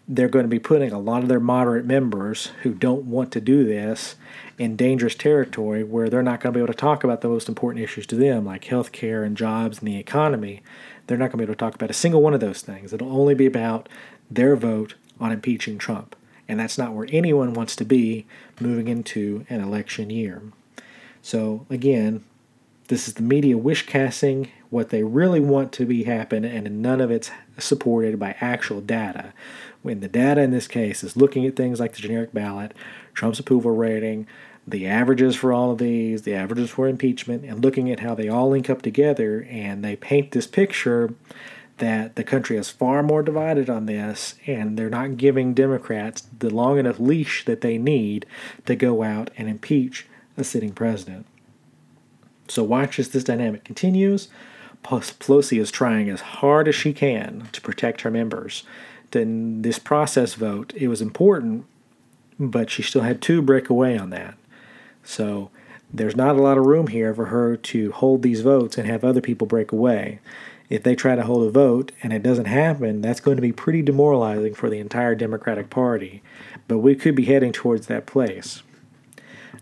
they're going to be putting a lot of their moderate members who don't want to do this in dangerous territory where they're not going to be able to talk about the most important issues to them, like health care and jobs and the economy. They're not going to be able to talk about a single one of those things. It'll only be about their vote on impeaching Trump. And that's not where anyone wants to be moving into an election year. So, again, this is the media wish casting what they really want to be happen, and none of it's supported by actual data. When the data in this case is looking at things like the generic ballot, Trump's approval rating, the averages for all of these, the averages for impeachment, and looking at how they all link up together, and they paint this picture that the country is far more divided on this, and they're not giving Democrats the long enough leash that they need to go out and impeach a sitting president. So watch as this dynamic continues. Pelosi is trying as hard as she can to protect her members. Then this process vote, it was important, but she still had two break away on that. So there's not a lot of room here for her to hold these votes and have other people break away. If they try to hold a vote and it doesn't happen, that's going to be pretty demoralizing for the entire Democratic Party. But we could be heading towards that place.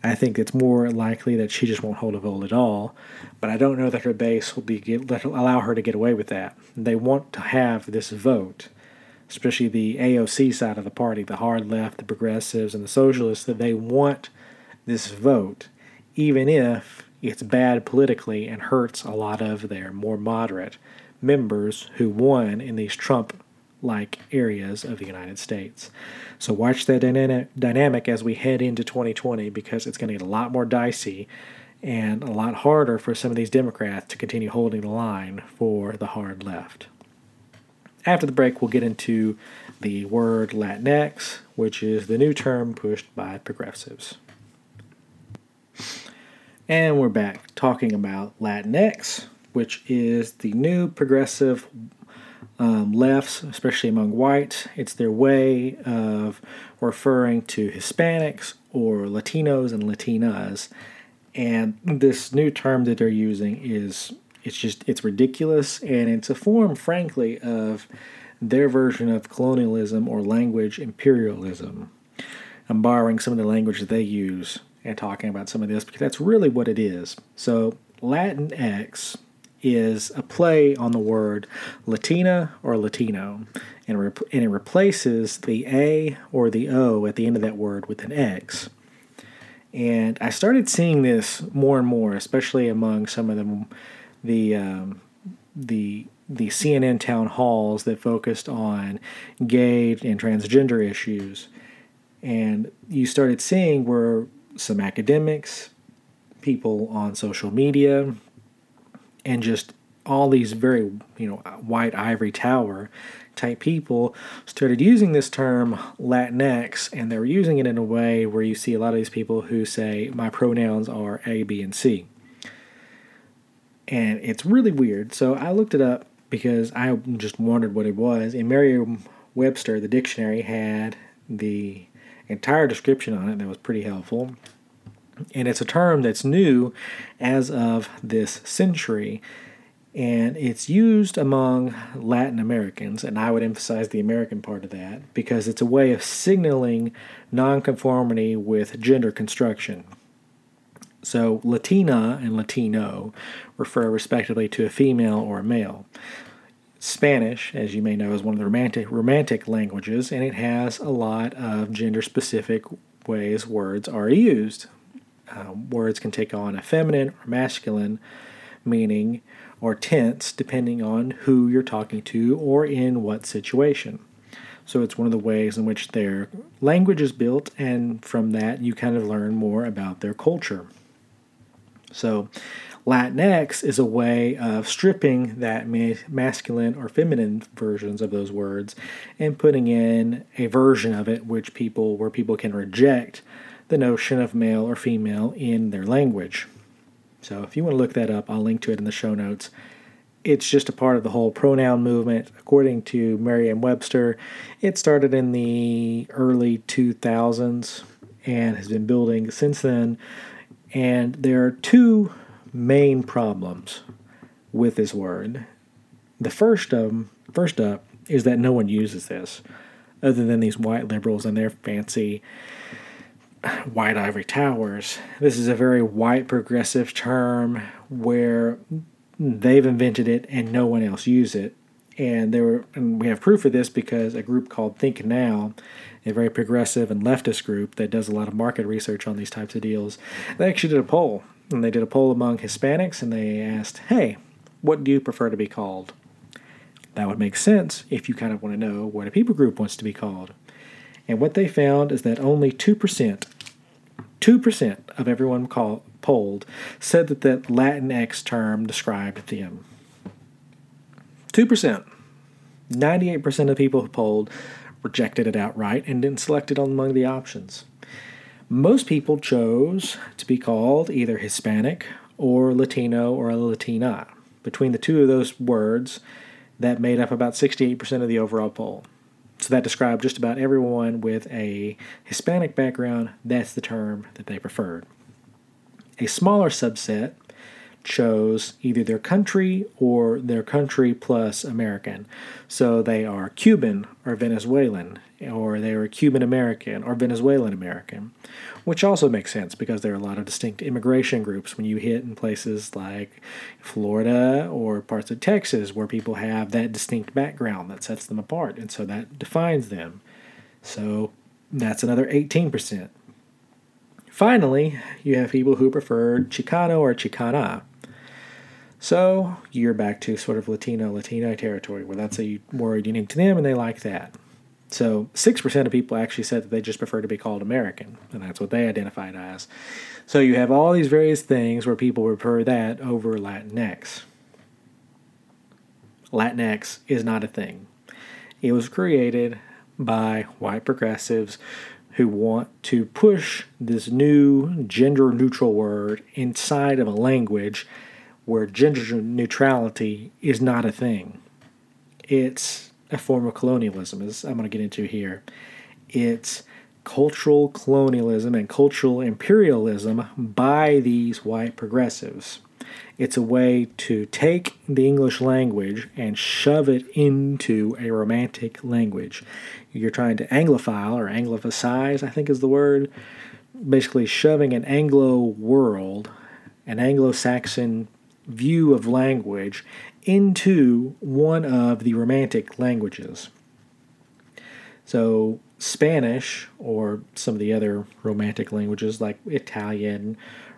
I think it's more likely that she just won't hold a vote at all, but I don't know that her base will be get, allow her to get away with that. They want to have this vote, especially the AOC side of the party, the hard left, the progressives, and the socialists, that they want this vote, even if it's bad politically and hurts a lot of their more moderate members who won in these Trump like areas of the United States. So watch that dynamic as we head into 2020 because it's going to get a lot more dicey and a lot harder for some of these Democrats to continue holding the line for the hard left. After the break, we'll get into the word Latinx, which is the new term pushed by progressives. And we're back talking about Latinx, which is the new progressive um, lefts, especially among whites. It's their way of referring to Hispanics or Latinos and Latinas. And this new term that they're using is it's just it's ridiculous and it's a form frankly of their version of colonialism or language imperialism. I'm borrowing some of the language that they use and talking about some of this because that's really what it is. So Latinx is a play on the word Latina or Latino, and, and it replaces the A or the O at the end of that word with an X. And I started seeing this more and more, especially among some of the the um, the the CNN town halls that focused on gay and transgender issues. And you started seeing where some academics, people on social media, and just all these very you know white ivory tower type people started using this term Latinx, and they were using it in a way where you see a lot of these people who say my pronouns are A, B, and C, and it's really weird. So I looked it up because I just wondered what it was. And Merriam-Webster, the dictionary, had the entire description on it that was pretty helpful. And it's a term that's new as of this century, and it's used among Latin Americans, and I would emphasize the American part of that because it's a way of signaling nonconformity with gender construction. So, Latina and Latino refer respectively to a female or a male. Spanish, as you may know, is one of the romantic romantic languages, and it has a lot of gender specific ways words are used uh, words can take on a feminine or masculine meaning or tense depending on who you're talking to or in what situation. So it's one of the ways in which their language is built, and from that you kind of learn more about their culture. So Latinx is a way of stripping that masculine or feminine versions of those words and putting in a version of it which people where people can reject the notion of male or female in their language. So if you want to look that up, I'll link to it in the show notes. It's just a part of the whole pronoun movement. According to Merriam Webster, it started in the early 2000s and has been building since then. And there are two main problems with this word. The first of them, first up, is that no one uses this. other than these white liberals and their fancy white ivory towers. This is a very white progressive term where they've invented it and no one else uses it. And there were, and we have proof of this because a group called Think Now, a very progressive and leftist group that does a lot of market research on these types of deals, they actually did a poll. And they did a poll among Hispanics and they asked, "Hey, what do you prefer to be called?" That would make sense if you kind of want to know what a people group wants to be called. And what they found is that only 2%, 2% of everyone call, polled said that the Latinx term described them. 2%. 98% of people who polled rejected it outright and didn't select it among the options. Most people chose to be called either Hispanic or Latino or Latina. Between the two of those words, that made up about 68% of the overall poll. So that described just about everyone with a Hispanic background. That's the term that they preferred. A smaller subset chose either their country or their country plus American. So they are Cuban or Venezuelan, or they are Cuban American or Venezuelan American, which also makes sense because there are a lot of distinct immigration groups when you hit in places like Florida or parts of Texas where people have that distinct background that sets them apart, and so that defines them. So that's another 18%. Finally, you have people who prefer Chicano or Chicana. So you're back to sort of Latino, Latino territory where that's a word unique to them and they like that. So 6% of people actually said that they just prefer to be called American, and that's what they identified as. So you have all these various things where people prefer that over Latinx. Latinx is not a thing. It was created by white progressives who want to push this new gender neutral word inside of a language where gender neutrality is not a thing. It's a form of colonialism, as I'm going to get into here. It's cultural colonialism and cultural imperialism by these white progressives. It's a way to take the English language and shove it into a romantic language. You're trying to anglophile or anglicize, I think is the word, basically shoving an Anglo world, an Anglo Saxon view of language into one of the Romantic languages. So, Spanish, or some of the other Romantic languages like Italian,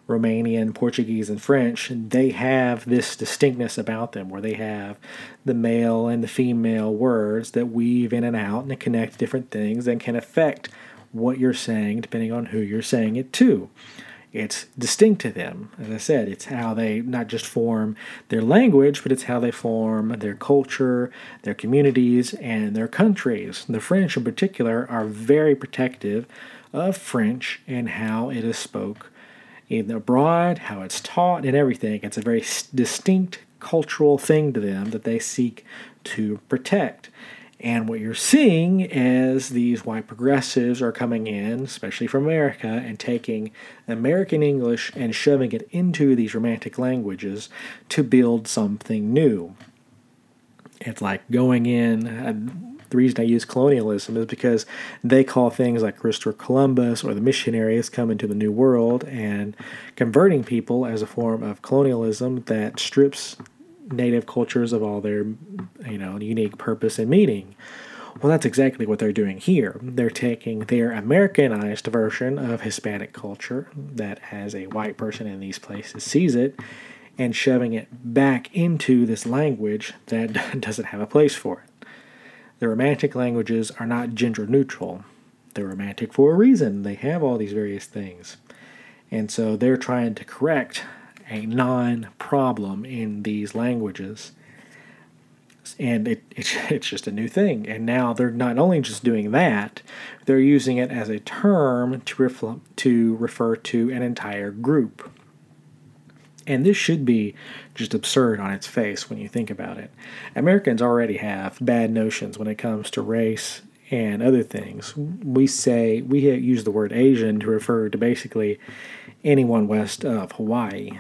Romanian, Portuguese, and French, they have this distinctness about them where they have the male and the female words that weave in and out and connect different things and can affect what you're saying depending on who you're saying it to. It's distinct to them. As I said, it's how they not just form their language, but it's how they form their culture, their communities, and their countries. The French, in particular, are very protective of French and how it is spoke either abroad, how it's taught, and everything. It's a very distinct cultural thing to them that they seek to protect. And what you're seeing is these white progressives are coming in, especially from America, and taking American English and shoving it into these romantic languages to build something new. It's like going in. Uh, the reason I use colonialism is because they call things like Christopher Columbus or the missionaries coming to the New World and converting people as a form of colonialism that strips native cultures of all their you know unique purpose and meaning. Well that's exactly what they're doing here. They're taking their americanized version of hispanic culture that as a white person in these places sees it and shoving it back into this language that doesn't have a place for it. The romantic languages are not gender neutral. They're romantic for a reason. They have all these various things. And so they're trying to correct a non problem in these languages. And it, it, it's just a new thing. And now they're not only just doing that, they're using it as a term to, refl- to refer to an entire group. And this should be just absurd on its face when you think about it. Americans already have bad notions when it comes to race and other things. We say, we use the word Asian to refer to basically anyone west of Hawaii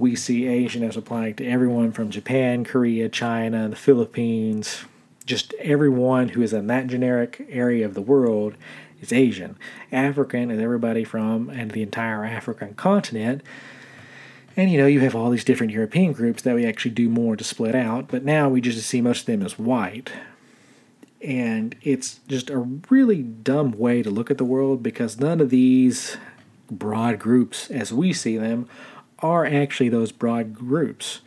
we see Asian as applying to everyone from Japan, Korea, China, the Philippines, just everyone who is in that generic area of the world is Asian. African is everybody from and the entire African continent. And you know, you have all these different European groups that we actually do more to split out, but now we just see most of them as white. And it's just a really dumb way to look at the world because none of these broad groups, as we see them, are actually those broad groups.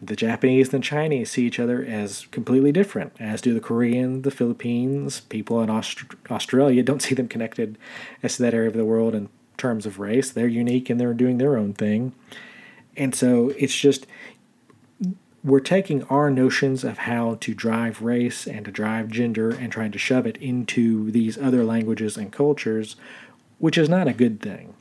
The Japanese and the Chinese see each other as completely different, as do the Korean, the Philippines, people in Aust- Australia don't see them connected as to that area of the world in terms of race. They're unique and they're doing their own thing. And so it's just, we're taking our notions of how to drive race and to drive gender and trying to shove it into these other languages and cultures, which is not a good thing.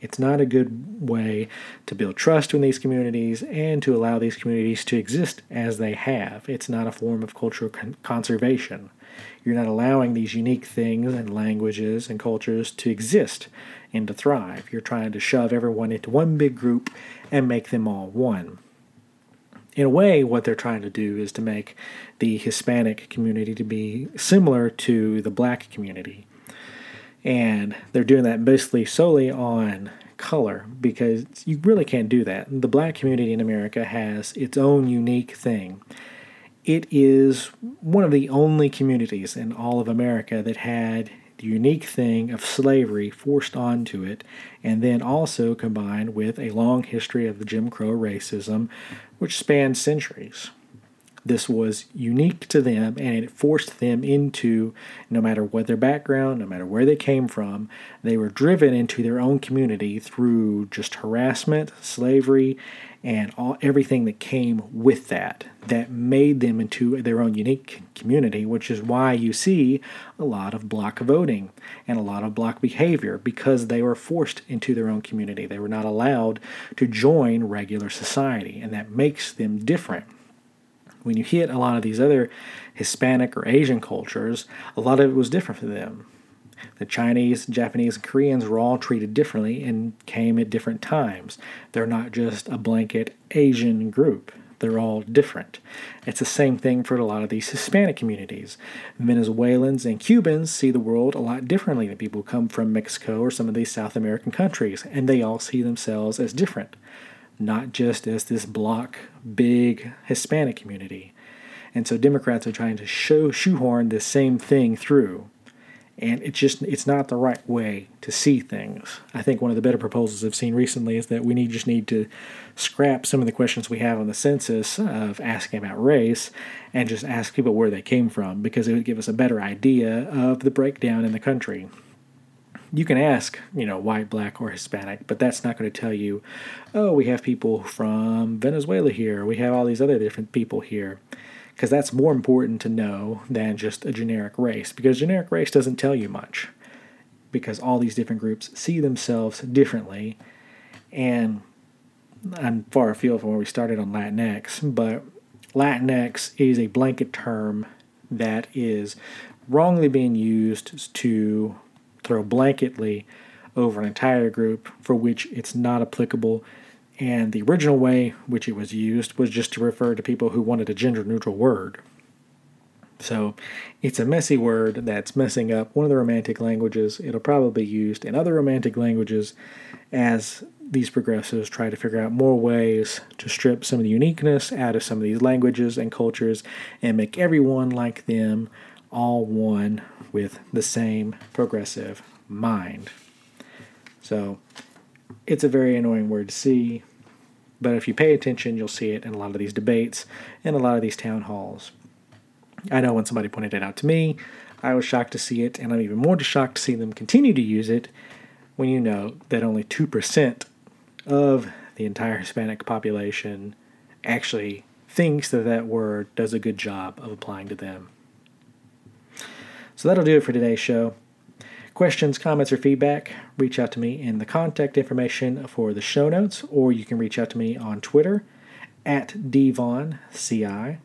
It's not a good way to build trust in these communities and to allow these communities to exist as they have. It's not a form of cultural con- conservation. You're not allowing these unique things and languages and cultures to exist and to thrive. You're trying to shove everyone into one big group and make them all one. In a way, what they're trying to do is to make the Hispanic community to be similar to the black community and they're doing that basically solely on color because you really can't do that. The black community in America has its own unique thing. It is one of the only communities in all of America that had the unique thing of slavery forced onto it, and then also combined with a long history of the Jim Crow racism, which spanned centuries. This was unique to them and it forced them into no matter what their background no matter where they came from they were driven into their own community through just harassment slavery and all everything that came with that that made them into their own unique community which is why you see a lot of block voting and a lot of block behavior because they were forced into their own community they were not allowed to join regular society and that makes them different when you hit a lot of these other Hispanic or Asian cultures, a lot of it was different for them. The Chinese, Japanese, and Koreans were all treated differently and came at different times. They're not just a blanket Asian group. They're all different. It's the same thing for a lot of these Hispanic communities. Venezuelans and Cubans see the world a lot differently than people who come from Mexico or some of these South American countries, and they all see themselves as different not just as this block big Hispanic community. And so Democrats are trying to show shoehorn the same thing through. And it's just it's not the right way to see things. I think one of the better proposals I've seen recently is that we need just need to scrap some of the questions we have on the census of asking about race and just ask people where they came from because it would give us a better idea of the breakdown in the country you can ask, you know, white, black, or Hispanic, but that's not going to tell you, oh, we have people from Venezuela here, we have all these other different people here. Because that's more important to know than just a generic race, because generic race doesn't tell you much. Because all these different groups see themselves differently. And I'm far afield from where we started on Latinx, but Latinx is a blanket term that is wrongly being used to throw blanketly over an entire group for which it's not applicable. And the original way which it was used was just to refer to people who wanted a gender neutral word. So it's a messy word that's messing up one of the romantic languages. It'll probably be used in other romantic languages as these progressives try to figure out more ways to strip some of the uniqueness out of some of these languages and cultures and make everyone like them all one with the same progressive mind. So it's a very annoying word to see, but if you pay attention, you'll see it in a lot of these debates and a lot of these town halls. I know when somebody pointed it out to me, I was shocked to see it, and I'm even more shocked to see them continue to use it when you know that only 2% of the entire Hispanic population actually thinks that that word does a good job of applying to them. So that'll do it for today's show. Questions, comments, or feedback, reach out to me in the contact information for the show notes, or you can reach out to me on Twitter at DVonCI.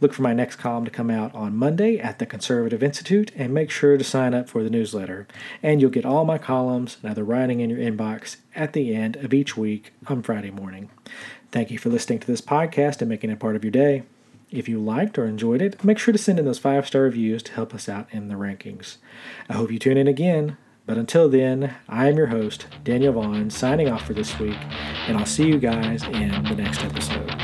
Look for my next column to come out on Monday at the Conservative Institute, and make sure to sign up for the newsletter. And you'll get all my columns and other writing in your inbox at the end of each week on Friday morning. Thank you for listening to this podcast and making it part of your day. If you liked or enjoyed it, make sure to send in those five star reviews to help us out in the rankings. I hope you tune in again. But until then, I am your host, Daniel Vaughan, signing off for this week, and I'll see you guys in the next episode.